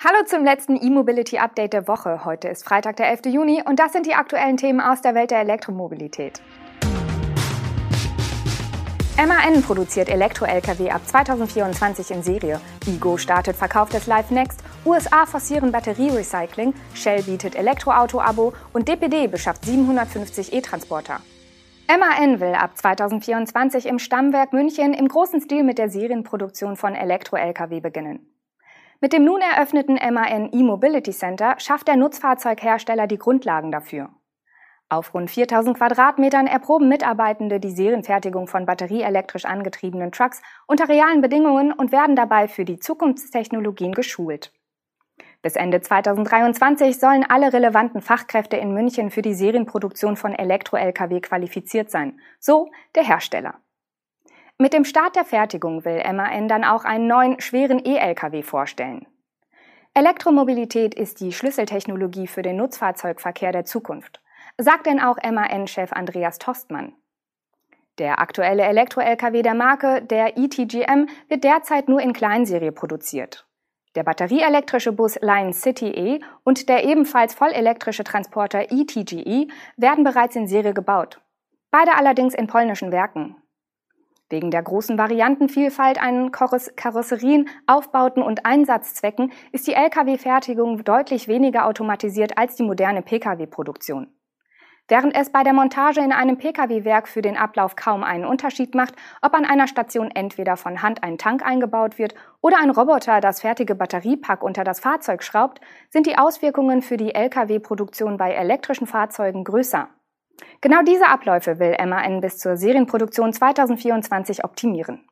Hallo zum letzten E-Mobility Update der Woche. Heute ist Freitag, der 11. Juni und das sind die aktuellen Themen aus der Welt der Elektromobilität. MAN produziert Elektro-Lkw ab 2024 in Serie. Igo startet Verkauf des Live Next. USA forcieren Batterierecycling. Shell bietet Elektroauto-Abo und DPD beschafft 750 E-Transporter. MAN will ab 2024 im Stammwerk München im großen Stil mit der Serienproduktion von Elektro-Lkw beginnen. Mit dem nun eröffneten MAN E-Mobility Center schafft der Nutzfahrzeughersteller die Grundlagen dafür. Auf rund 4000 Quadratmetern erproben Mitarbeitende die Serienfertigung von batterieelektrisch angetriebenen Trucks unter realen Bedingungen und werden dabei für die Zukunftstechnologien geschult. Bis Ende 2023 sollen alle relevanten Fachkräfte in München für die Serienproduktion von Elektro-Lkw qualifiziert sein, so der Hersteller. Mit dem Start der Fertigung will MAN dann auch einen neuen schweren E-Lkw vorstellen. Elektromobilität ist die Schlüsseltechnologie für den Nutzfahrzeugverkehr der Zukunft, sagt denn auch MAN-Chef Andreas Tostmann. Der aktuelle Elektro-Lkw der Marke, der ETGM, wird derzeit nur in Kleinserie produziert. Der batterieelektrische Bus Lion City E und der ebenfalls vollelektrische Transporter ETGE werden bereits in Serie gebaut. Beide allerdings in polnischen Werken. Wegen der großen Variantenvielfalt an Karosserien, Aufbauten und Einsatzzwecken ist die Lkw-Fertigung deutlich weniger automatisiert als die moderne Pkw-Produktion. Während es bei der Montage in einem Pkw-Werk für den Ablauf kaum einen Unterschied macht, ob an einer Station entweder von Hand ein Tank eingebaut wird oder ein Roboter das fertige Batteriepack unter das Fahrzeug schraubt, sind die Auswirkungen für die Lkw-Produktion bei elektrischen Fahrzeugen größer. Genau diese Abläufe will MAN bis zur Serienproduktion 2024 optimieren.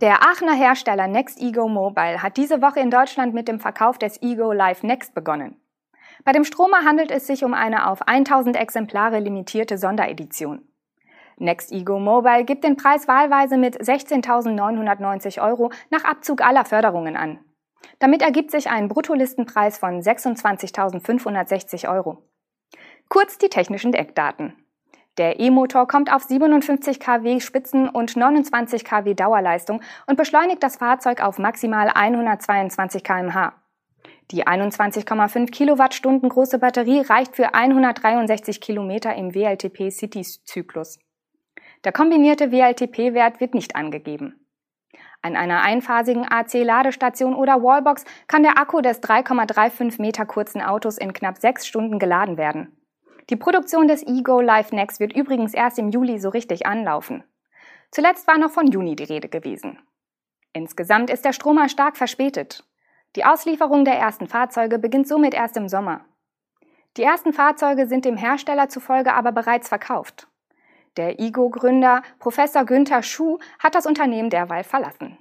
Der Aachener Hersteller Next Ego Mobile hat diese Woche in Deutschland mit dem Verkauf des Ego Live Next begonnen. Bei dem Stromer handelt es sich um eine auf 1000 Exemplare limitierte Sonderedition. Next Ego Mobile gibt den Preis wahlweise mit 16.990 Euro nach Abzug aller Förderungen an. Damit ergibt sich ein Bruttolistenpreis von 26.560 Euro. Kurz die technischen Eckdaten. Der E-Motor kommt auf 57 kW Spitzen- und 29 kW Dauerleistung und beschleunigt das Fahrzeug auf maximal 122 kmh. Die 21,5 Kilowattstunden große Batterie reicht für 163 Kilometer im WLTP City-Zyklus. Der kombinierte WLTP-Wert wird nicht angegeben. An einer einphasigen AC-Ladestation oder Wallbox kann der Akku des 3,35 Meter kurzen Autos in knapp sechs Stunden geladen werden. Die Produktion des Ego Live Next wird übrigens erst im Juli so richtig anlaufen. Zuletzt war noch von Juni die Rede gewesen. Insgesamt ist der Stromer stark verspätet. Die Auslieferung der ersten Fahrzeuge beginnt somit erst im Sommer. Die ersten Fahrzeuge sind dem Hersteller zufolge aber bereits verkauft. Der IGO-Gründer Professor Günther Schuh hat das Unternehmen derweil verlassen.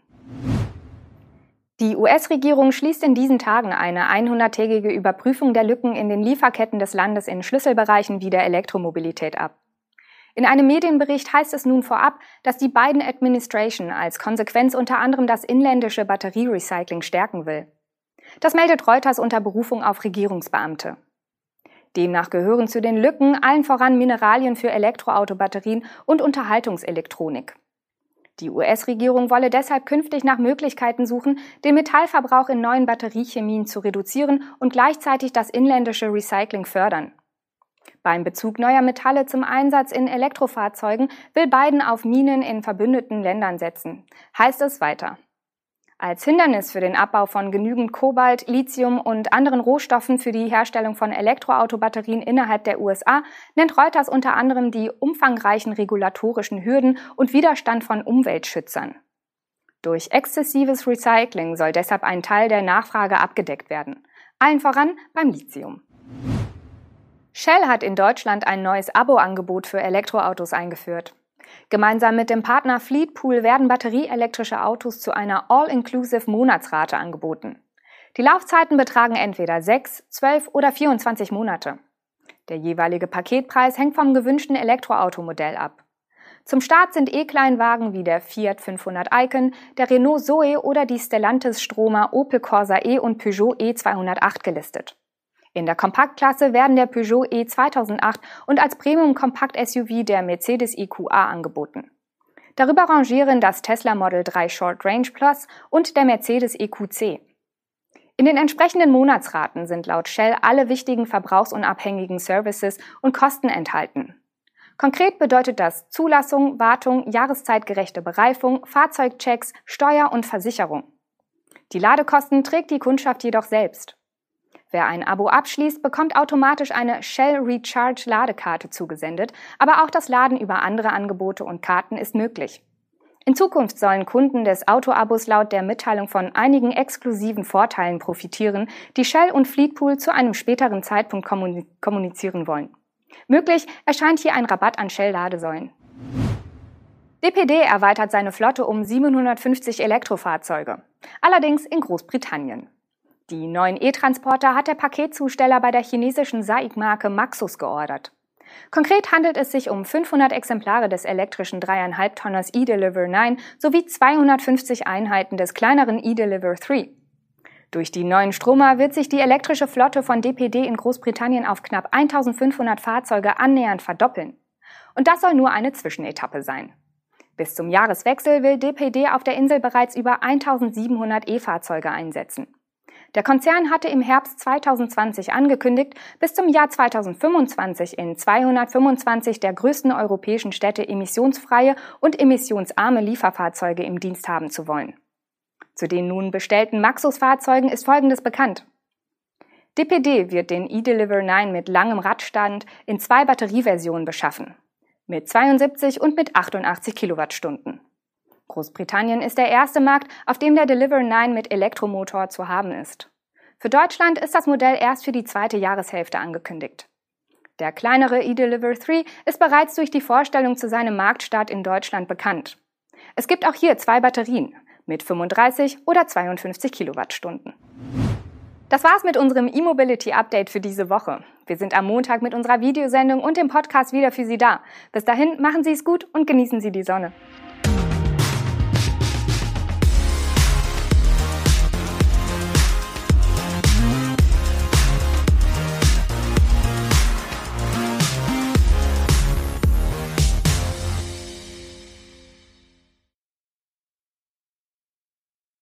Die US-Regierung schließt in diesen Tagen eine 100-tägige Überprüfung der Lücken in den Lieferketten des Landes in Schlüsselbereichen wie der Elektromobilität ab. In einem Medienbericht heißt es nun vorab, dass die Biden Administration als Konsequenz unter anderem das inländische Batterierecycling stärken will. Das meldet Reuters unter Berufung auf Regierungsbeamte. Demnach gehören zu den Lücken allen voran Mineralien für Elektroautobatterien und Unterhaltungselektronik. Die US-Regierung wolle deshalb künftig nach Möglichkeiten suchen, den Metallverbrauch in neuen Batteriechemien zu reduzieren und gleichzeitig das inländische Recycling fördern. Beim Bezug neuer Metalle zum Einsatz in Elektrofahrzeugen will Biden auf Minen in verbündeten Ländern setzen, heißt es weiter. Als Hindernis für den Abbau von genügend Kobalt, Lithium und anderen Rohstoffen für die Herstellung von Elektroautobatterien innerhalb der USA nennt Reuters unter anderem die umfangreichen regulatorischen Hürden und Widerstand von Umweltschützern. Durch exzessives Recycling soll deshalb ein Teil der Nachfrage abgedeckt werden, allen voran beim Lithium. Shell hat in Deutschland ein neues Abo-Angebot für Elektroautos eingeführt. Gemeinsam mit dem Partner Fleetpool werden batterieelektrische Autos zu einer All-Inclusive Monatsrate angeboten. Die Laufzeiten betragen entweder 6, 12 oder 24 Monate. Der jeweilige Paketpreis hängt vom gewünschten Elektroautomodell ab. Zum Start sind E-Kleinwagen wie der Fiat 500 Icon, der Renault Zoe oder die Stellantis Stromer Opel Corsa E und Peugeot E208 gelistet. In der Kompaktklasse werden der Peugeot E 2008 und als Premium-Kompakt-SUV der Mercedes EQA angeboten. Darüber rangieren das Tesla Model 3 Short Range Plus und der Mercedes EQC. In den entsprechenden Monatsraten sind laut Shell alle wichtigen verbrauchsunabhängigen Services und Kosten enthalten. Konkret bedeutet das Zulassung, Wartung, jahreszeitgerechte Bereifung, Fahrzeugchecks, Steuer und Versicherung. Die Ladekosten trägt die Kundschaft jedoch selbst. Wer ein Abo abschließt, bekommt automatisch eine Shell Recharge Ladekarte zugesendet, aber auch das Laden über andere Angebote und Karten ist möglich. In Zukunft sollen Kunden des Autoabos laut der Mitteilung von einigen exklusiven Vorteilen profitieren, die Shell und Fleetpool zu einem späteren Zeitpunkt kommunizieren wollen. Möglich erscheint hier ein Rabatt an Shell-Ladesäulen. DPD erweitert seine Flotte um 750 Elektrofahrzeuge, allerdings in Großbritannien. Die neuen E-Transporter hat der Paketzusteller bei der chinesischen SAIC-Marke Maxus geordert. Konkret handelt es sich um 500 Exemplare des elektrischen 3,5 Tonners E-Deliver 9 sowie 250 Einheiten des kleineren E-Deliver 3. Durch die neuen Stromer wird sich die elektrische Flotte von DPD in Großbritannien auf knapp 1500 Fahrzeuge annähernd verdoppeln. Und das soll nur eine Zwischenetappe sein. Bis zum Jahreswechsel will DPD auf der Insel bereits über 1700 E-Fahrzeuge einsetzen. Der Konzern hatte im Herbst 2020 angekündigt, bis zum Jahr 2025 in 225 der größten europäischen Städte emissionsfreie und emissionsarme Lieferfahrzeuge im Dienst haben zu wollen. Zu den nun bestellten Maxus-Fahrzeugen ist Folgendes bekannt. DPD wird den eDeliver 9 mit langem Radstand in zwei Batterieversionen beschaffen. Mit 72 und mit 88 Kilowattstunden. Großbritannien ist der erste Markt, auf dem der Deliver 9 mit Elektromotor zu haben ist. Für Deutschland ist das Modell erst für die zweite Jahreshälfte angekündigt. Der kleinere eDeliver 3 ist bereits durch die Vorstellung zu seinem Marktstart in Deutschland bekannt. Es gibt auch hier zwei Batterien, mit 35 oder 52 Kilowattstunden. Das war's mit unserem E-Mobility Update für diese Woche. Wir sind am Montag mit unserer Videosendung und dem Podcast wieder für Sie da. Bis dahin machen Sie es gut und genießen Sie die Sonne.